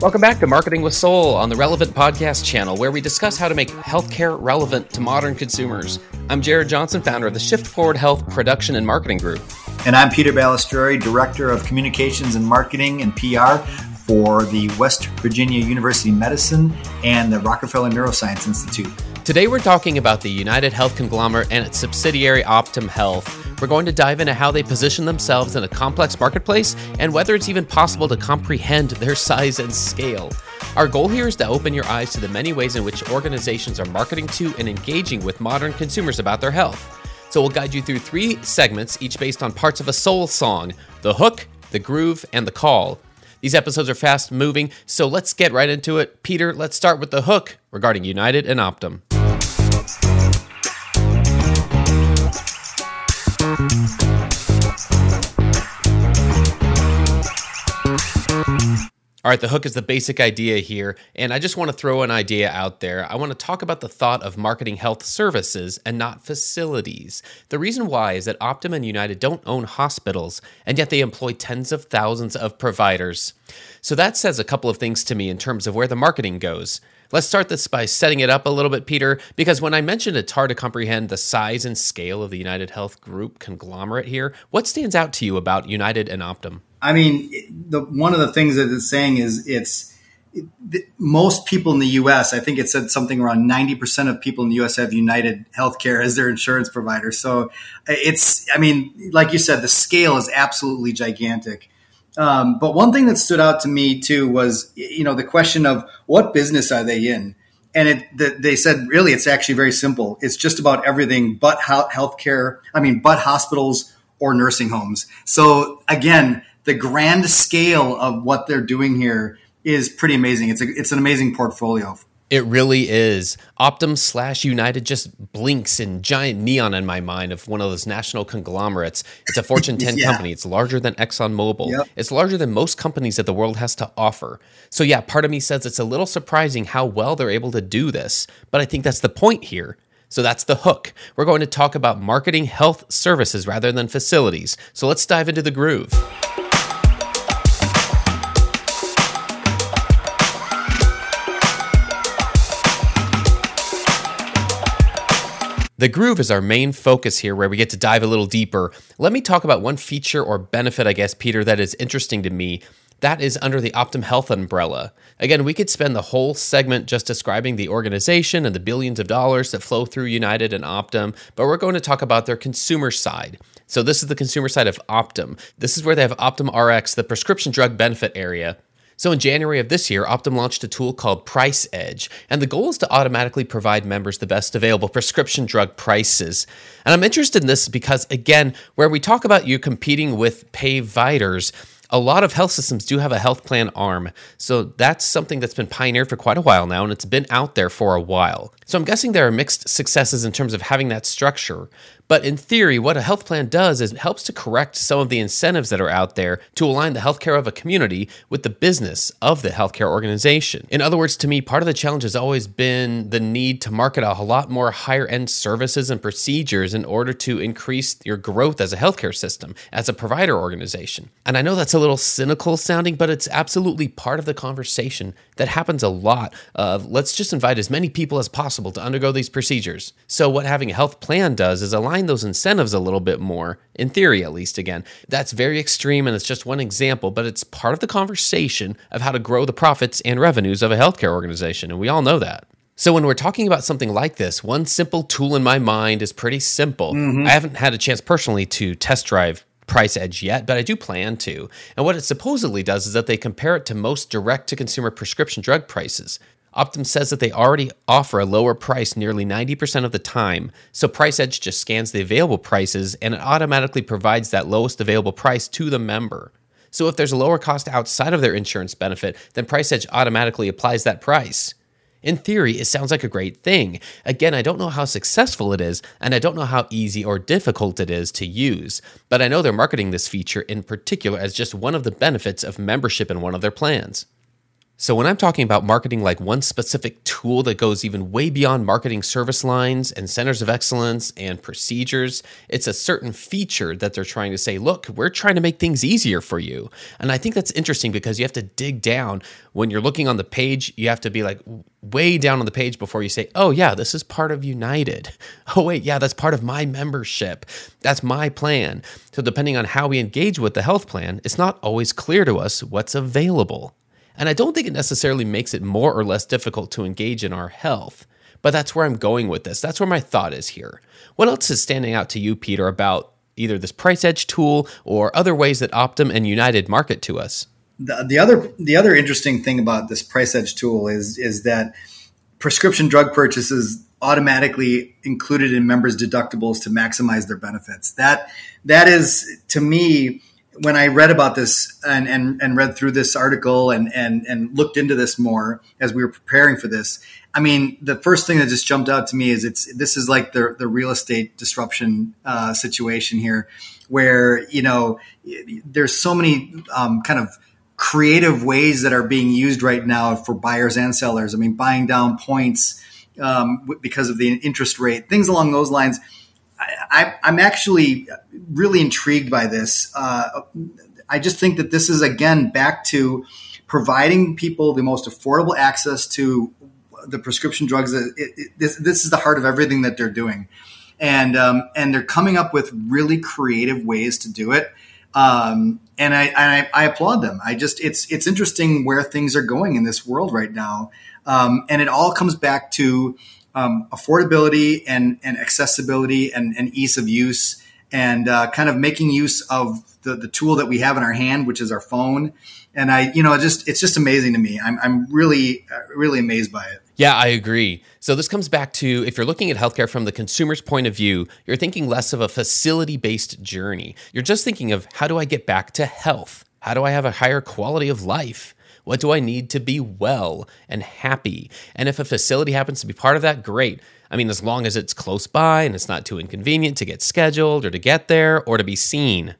Welcome back to Marketing with Soul on the Relevant Podcast channel, where we discuss how to make healthcare relevant to modern consumers. I'm Jared Johnson, founder of the Shift Forward Health Production and Marketing Group. And I'm Peter Balistrieri, Director of Communications and Marketing and PR for the West Virginia University Medicine and the Rockefeller Neuroscience Institute. Today, we're talking about the United Health conglomerate and its subsidiary Optum Health. We're going to dive into how they position themselves in a complex marketplace and whether it's even possible to comprehend their size and scale. Our goal here is to open your eyes to the many ways in which organizations are marketing to and engaging with modern consumers about their health. So, we'll guide you through three segments, each based on parts of a soul song the hook, the groove, and the call. These episodes are fast moving, so let's get right into it. Peter, let's start with the hook regarding United and Optum. All right, the hook is the basic idea here, and I just want to throw an idea out there. I want to talk about the thought of marketing health services and not facilities. The reason why is that Optum and United don't own hospitals, and yet they employ tens of thousands of providers. So that says a couple of things to me in terms of where the marketing goes. Let's start this by setting it up a little bit, Peter, because when I mentioned it's hard to comprehend the size and scale of the United Health Group conglomerate here, what stands out to you about United and Optum? I mean, the, one of the things that it's saying is it's it, most people in the U.S. I think it said something around ninety percent of people in the U.S. have United Healthcare as their insurance provider. So it's, I mean, like you said, the scale is absolutely gigantic. Um, but one thing that stood out to me too was, you know, the question of what business are they in? And it, the, they said, really, it's actually very simple. It's just about everything but healthcare. I mean, but hospitals or nursing homes. So again, the grand scale of what they're doing here is pretty amazing. It's a, it's an amazing portfolio. It really is. Optum slash United just blinks in giant neon in my mind of one of those national conglomerates. It's a Fortune 10 yeah. company. It's larger than ExxonMobil. Yep. It's larger than most companies that the world has to offer. So, yeah, part of me says it's a little surprising how well they're able to do this, but I think that's the point here. So that's the hook. We're going to talk about marketing health services rather than facilities. So let's dive into the groove. The groove is our main focus here, where we get to dive a little deeper. Let me talk about one feature or benefit, I guess, Peter, that is interesting to me. That is under the Optum Health umbrella. Again, we could spend the whole segment just describing the organization and the billions of dollars that flow through United and Optum, but we're going to talk about their consumer side. So, this is the consumer side of Optum. This is where they have Optum Rx, the prescription drug benefit area. So in January of this year, Optum launched a tool called Price Edge, and the goal is to automatically provide members the best available prescription drug prices. And I'm interested in this because, again, where we talk about you competing with payviders, a lot of health systems do have a health plan arm. So that's something that's been pioneered for quite a while now, and it's been out there for a while. So I'm guessing there are mixed successes in terms of having that structure. But in theory, what a health plan does is it helps to correct some of the incentives that are out there to align the healthcare of a community with the business of the healthcare organization. In other words, to me, part of the challenge has always been the need to market a lot more higher end services and procedures in order to increase your growth as a healthcare system, as a provider organization. And I know that's a little cynical sounding, but it's absolutely part of the conversation that happens a lot of let's just invite as many people as possible to undergo these procedures. So, what having a health plan does is align those incentives a little bit more, in theory at least, again. That's very extreme and it's just one example, but it's part of the conversation of how to grow the profits and revenues of a healthcare organization. And we all know that. So, when we're talking about something like this, one simple tool in my mind is pretty simple. Mm-hmm. I haven't had a chance personally to test drive Price Edge yet, but I do plan to. And what it supposedly does is that they compare it to most direct to consumer prescription drug prices. Optum says that they already offer a lower price nearly 90% of the time, so Price Edge just scans the available prices and it automatically provides that lowest available price to the member. So if there's a lower cost outside of their insurance benefit, then Price Edge automatically applies that price. In theory, it sounds like a great thing. Again, I don't know how successful it is, and I don't know how easy or difficult it is to use, but I know they're marketing this feature in particular as just one of the benefits of membership in one of their plans. So, when I'm talking about marketing like one specific tool that goes even way beyond marketing service lines and centers of excellence and procedures, it's a certain feature that they're trying to say, look, we're trying to make things easier for you. And I think that's interesting because you have to dig down. When you're looking on the page, you have to be like way down on the page before you say, oh, yeah, this is part of United. Oh, wait, yeah, that's part of my membership. That's my plan. So, depending on how we engage with the health plan, it's not always clear to us what's available. And I don't think it necessarily makes it more or less difficult to engage in our health. But that's where I'm going with this. That's where my thought is here. What else is standing out to you, Peter, about either this price edge tool or other ways that Optum and United market to us? The, the other the other interesting thing about this price edge tool is is that prescription drug purchases automatically included in members' deductibles to maximize their benefits. That that is to me when I read about this and, and, and read through this article and, and, and looked into this more as we were preparing for this, I mean, the first thing that just jumped out to me is it's this is like the the real estate disruption uh, situation here, where you know there's so many um, kind of creative ways that are being used right now for buyers and sellers. I mean, buying down points um, because of the interest rate, things along those lines I, am actually really intrigued by this. Uh, I just think that this is again back to providing people the most affordable access to the prescription drugs. It, it, this, this, is the heart of everything that they're doing, and um, and they're coming up with really creative ways to do it. Um, and I, I, I applaud them. I just it's it's interesting where things are going in this world right now, um, and it all comes back to um, affordability and, and accessibility and, and ease of use and uh, kind of making use of the, the tool that we have in our hand, which is our phone. And I, you know, just it's just amazing to me. I'm, I'm really, uh, really amazed by it. Yeah, I agree. So this comes back to if you're looking at healthcare from the consumer's point of view, you're thinking less of a facility based journey. You're just thinking of how do I get back to health? How do I have a higher quality of life? What do I need to be well and happy? And if a facility happens to be part of that, great. I mean, as long as it's close by and it's not too inconvenient to get scheduled or to get there or to be seen.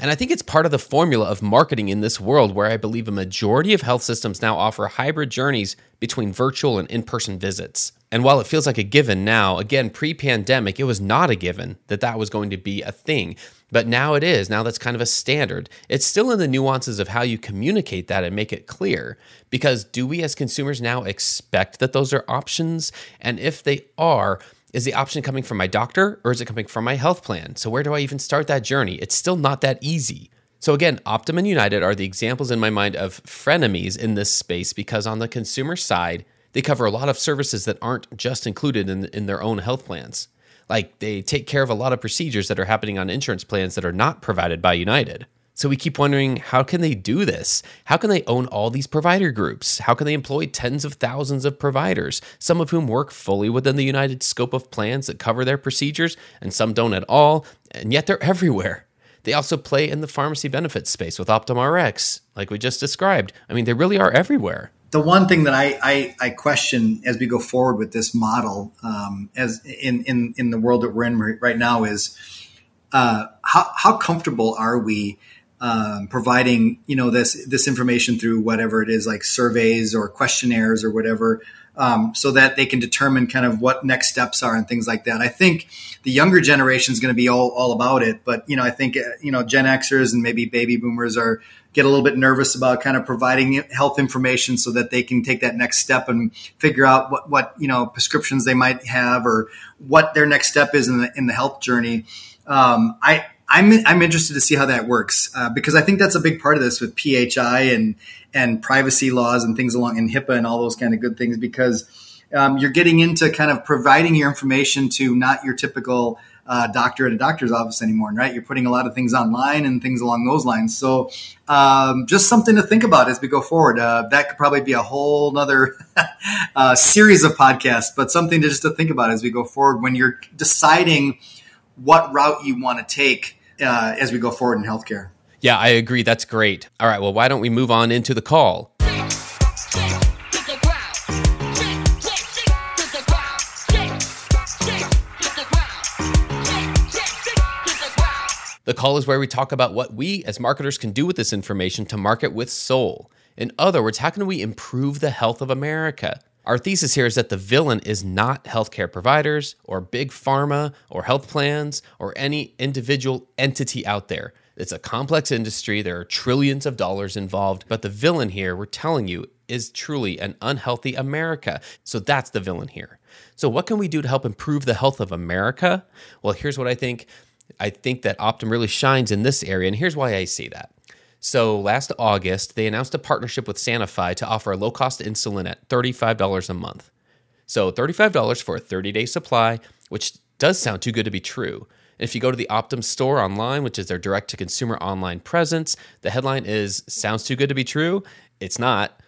And I think it's part of the formula of marketing in this world where I believe a majority of health systems now offer hybrid journeys between virtual and in person visits. And while it feels like a given now, again, pre pandemic, it was not a given that that was going to be a thing. But now it is. Now that's kind of a standard. It's still in the nuances of how you communicate that and make it clear. Because do we as consumers now expect that those are options? And if they are, is the option coming from my doctor or is it coming from my health plan? So where do I even start that journey? It's still not that easy. So again, Optum and United are the examples in my mind of frenemies in this space because on the consumer side, they cover a lot of services that aren't just included in, in their own health plans. Like they take care of a lot of procedures that are happening on insurance plans that are not provided by United. So we keep wondering how can they do this? How can they own all these provider groups? How can they employ tens of thousands of providers, some of whom work fully within the United scope of plans that cover their procedures and some don't at all, and yet they're everywhere. They also play in the pharmacy benefits space with OptumRx, like we just described. I mean, they really are everywhere the one thing that I, I, I, question as we go forward with this model, um, as in, in, in the world that we're in right now, is uh, how, how comfortable are we um, providing you know this this information through whatever it is like surveys or questionnaires or whatever um, so that they can determine kind of what next steps are and things like that. I think the younger generation is going to be all, all about it, but you know, I think uh, you know Gen Xers and maybe baby boomers are get a little bit nervous about kind of providing health information so that they can take that next step and figure out what what you know prescriptions they might have or what their next step is in the in the health journey. Um, I I'm I'm interested to see how that works uh, because I think that's a big part of this with PHI and and privacy laws and things along and HIPAA and all those kind of good things because um, you're getting into kind of providing your information to not your typical uh, doctor at a doctor's office anymore, right? You're putting a lot of things online and things along those lines. So, um, just something to think about as we go forward. Uh, that could probably be a whole other uh, series of podcasts, but something to just to think about as we go forward when you're deciding what route you want to take uh, as we go forward in healthcare. Yeah, I agree. That's great. All right. Well, why don't we move on into the call? The call is where we talk about what we as marketers can do with this information to market with soul. In other words, how can we improve the health of America? Our thesis here is that the villain is not healthcare providers or big pharma or health plans or any individual entity out there. It's a complex industry. There are trillions of dollars involved. But the villain here, we're telling you, is truly an unhealthy America. So that's the villain here. So, what can we do to help improve the health of America? Well, here's what I think. I think that Optum really shines in this area. And here's why I see that. So last August, they announced a partnership with Sanofi to offer a low cost insulin at $35 a month. So $35 for a 30 day supply, which does sound too good to be true. And if you go to the Optum store online, which is their direct to consumer online presence, the headline is Sounds too good to be true. It's not.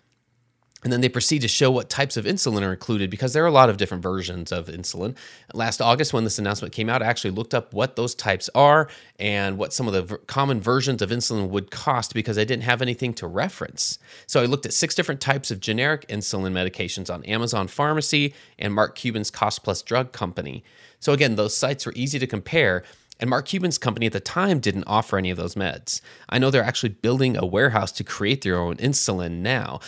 And then they proceed to show what types of insulin are included because there are a lot of different versions of insulin. Last August, when this announcement came out, I actually looked up what those types are and what some of the v- common versions of insulin would cost because I didn't have anything to reference. So I looked at six different types of generic insulin medications on Amazon Pharmacy and Mark Cuban's Cost Plus Drug Company. So again, those sites were easy to compare. And Mark Cuban's company at the time didn't offer any of those meds. I know they're actually building a warehouse to create their own insulin now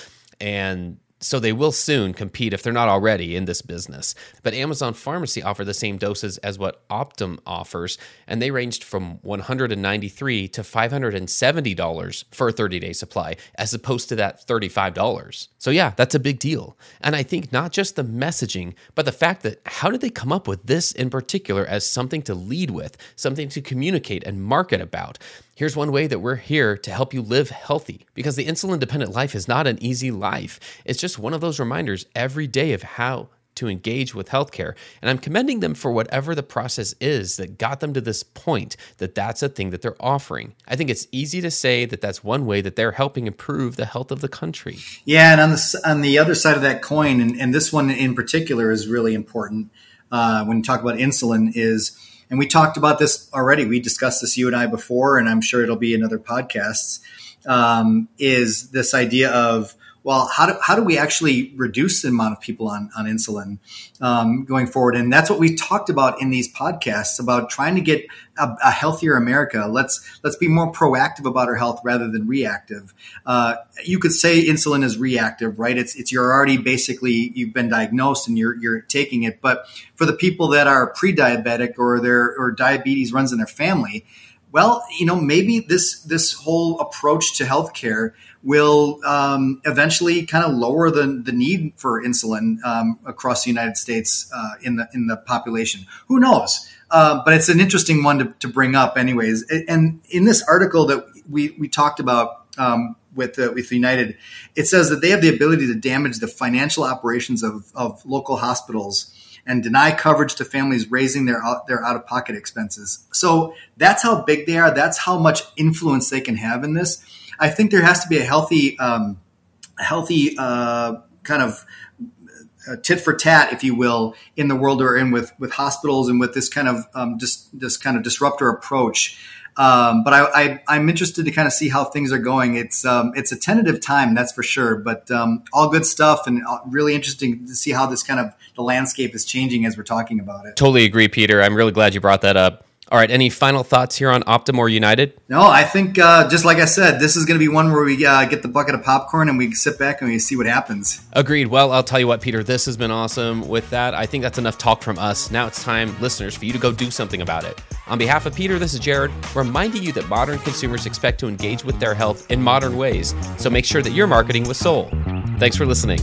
and so they will soon compete if they're not already in this business. But Amazon Pharmacy offer the same doses as what Optum offers, and they ranged from 193 to $570 for a 30-day supply as opposed to that $35. So yeah, that's a big deal. And I think not just the messaging, but the fact that how did they come up with this in particular as something to lead with, something to communicate and market about? Here's one way that we're here to help you live healthy because the insulin dependent life is not an easy life. It's just one of those reminders every day of how to engage with healthcare. And I'm commending them for whatever the process is that got them to this point that that's a thing that they're offering. I think it's easy to say that that's one way that they're helping improve the health of the country. Yeah, and on the on the other side of that coin, and, and this one in particular is really important uh, when you talk about insulin is and we talked about this already. We discussed this you and I before, and I'm sure it'll be in other podcasts. Um, is this idea of well, how do, how do we actually reduce the amount of people on, on insulin um, going forward? And that's what we talked about in these podcasts about trying to get a, a, healthier America. Let's let's be more proactive about our health rather than reactive. Uh, you could say insulin is reactive, right? It's it's you're already basically you've been diagnosed and you're you're taking it. But for the people that are pre-diabetic or their or diabetes runs in their family, well, you know, maybe this this whole approach to healthcare will um, eventually kind of lower the, the need for insulin um, across the United States uh, in the in the population. Who knows? Uh, but it's an interesting one to, to, bring up, anyways. And in this article that we we talked about um, with uh, with United, it says that they have the ability to damage the financial operations of, of local hospitals and deny coverage to families raising their their out of pocket expenses. So that's how big they are. That's how much influence they can have in this. I think there has to be a healthy, um, healthy uh, kind of uh, tit for tat, if you will, in the world we're in with with hospitals and with this kind of um, this kind of disruptor approach. Um, but I, I, am interested to kind of see how things are going. It's um, it's a tentative time, that's for sure. But um, all good stuff, and uh, really interesting to see how this kind of the landscape is changing as we're talking about it. Totally agree, Peter. I'm really glad you brought that up. All right. Any final thoughts here on Optum or United? No, I think uh, just like I said, this is going to be one where we uh, get the bucket of popcorn and we sit back and we see what happens. Agreed. Well, I'll tell you what, Peter, this has been awesome. With that, I think that's enough talk from us. Now it's time, listeners, for you to go do something about it. On behalf of Peter, this is Jared, reminding you that modern consumers expect to engage with their health in modern ways. So make sure that you're marketing was soul. Thanks for listening.